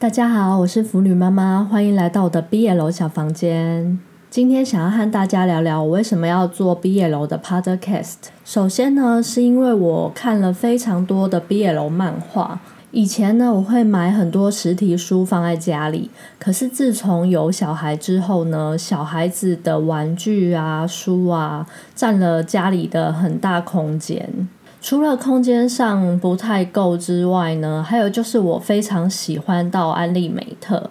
大家好，我是腐女妈妈，欢迎来到我的 BL 小房间。今天想要和大家聊聊我为什么要做 BL 的 Podcast。首先呢，是因为我看了非常多的 BL 漫画。以前呢，我会买很多实体书放在家里。可是自从有小孩之后呢，小孩子的玩具啊、书啊，占了家里的很大空间。除了空间上不太够之外呢，还有就是我非常喜欢到安利美特，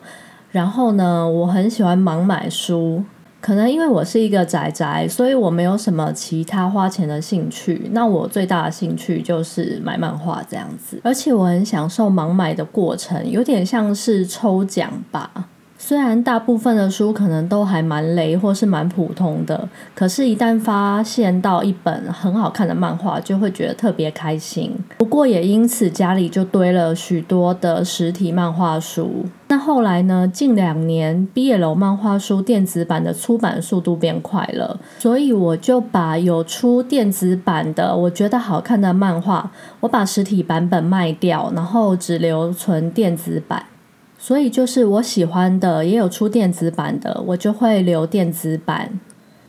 然后呢，我很喜欢盲买书。可能因为我是一个宅宅，所以我没有什么其他花钱的兴趣。那我最大的兴趣就是买漫画这样子，而且我很享受盲买的过程，有点像是抽奖吧。虽然大部分的书可能都还蛮雷或是蛮普通的，可是，一旦发现到一本很好看的漫画，就会觉得特别开心。不过，也因此家里就堆了许多的实体漫画书。那后来呢？近两年毕业楼漫画书电子版的出版速度变快了，所以我就把有出电子版的我觉得好看的漫画，我把实体版本卖掉，然后只留存电子版。所以就是我喜欢的也有出电子版的，我就会留电子版。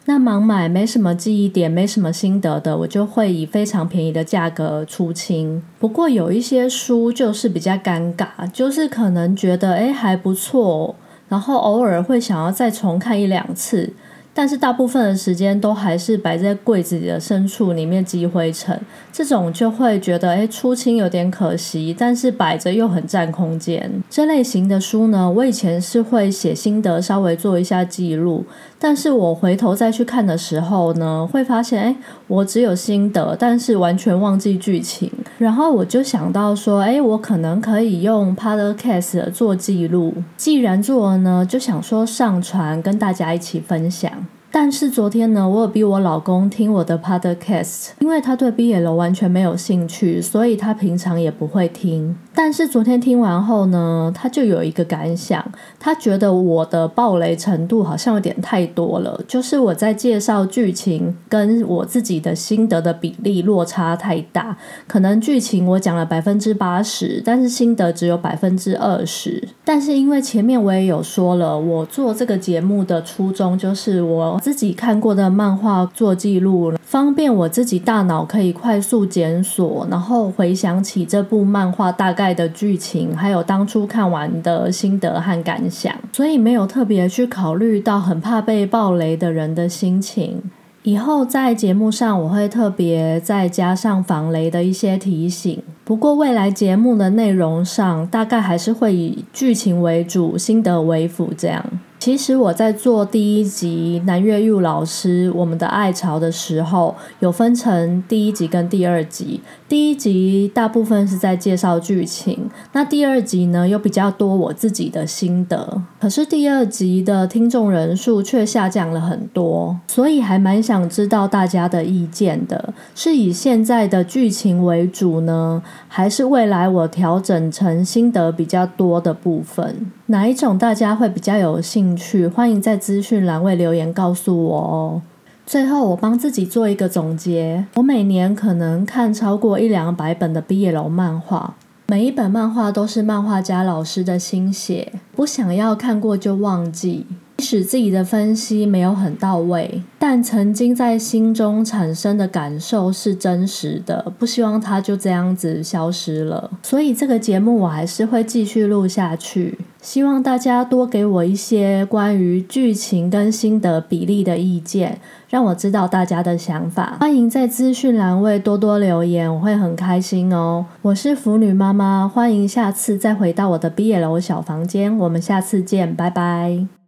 那盲买没什么记忆点、没什么心得的，我就会以非常便宜的价格出清。不过有一些书就是比较尴尬，就是可能觉得诶还不错，然后偶尔会想要再重看一两次。但是大部分的时间都还是摆在柜子里的深处里面积灰尘，这种就会觉得哎出清有点可惜，但是摆着又很占空间。这类型的书呢，我以前是会写心得，稍微做一下记录，但是我回头再去看的时候呢，会发现哎我只有心得，但是完全忘记剧情。然后我就想到说，哎我可能可以用 Podcast 做记录，既然做了呢，就想说上传跟大家一起分享。但是昨天呢，我有逼我老公听我的 podcast，因为他对 BL 完全没有兴趣，所以他平常也不会听。但是昨天听完后呢，他就有一个感想，他觉得我的暴雷程度好像有点太多了，就是我在介绍剧情跟我自己的心得的比例落差太大，可能剧情我讲了百分之八十，但是心得只有百分之二十。但是因为前面我也有说了，我做这个节目的初衷就是我自己看过的漫画做记录，方便我自己大脑可以快速检索，然后回想起这部漫画大概。的剧情，还有当初看完的心得和感想，所以没有特别去考虑到很怕被暴雷的人的心情。以后在节目上我会特别再加上防雷的一些提醒。不过未来节目的内容上，大概还是会以剧情为主，心得为辅这样。其实我在做第一集南岳佑老师我们的爱巢的时候，有分成第一集跟第二集。第一集大部分是在介绍剧情，那第二集呢又比较多我自己的心得。可是第二集的听众人数却下降了很多，所以还蛮想知道大家的意见的，是以现在的剧情为主呢，还是未来我调整成心得比较多的部分？哪一种大家会比较有兴趣？欢迎在资讯栏位留言告诉我哦。最后，我帮自己做一个总结：我每年可能看超过一两百本的毕业楼漫画，每一本漫画都是漫画家老师的心血，不想要看过就忘记。即使自己的分析没有很到位，但曾经在心中产生的感受是真实的，不希望它就这样子消失了。所以这个节目我还是会继续录下去，希望大家多给我一些关于剧情跟心得比例的意见，让我知道大家的想法。欢迎在资讯栏位多多留言，我会很开心哦。我是腐女妈妈，欢迎下次再回到我的 B L 小房间，我们下次见，拜拜。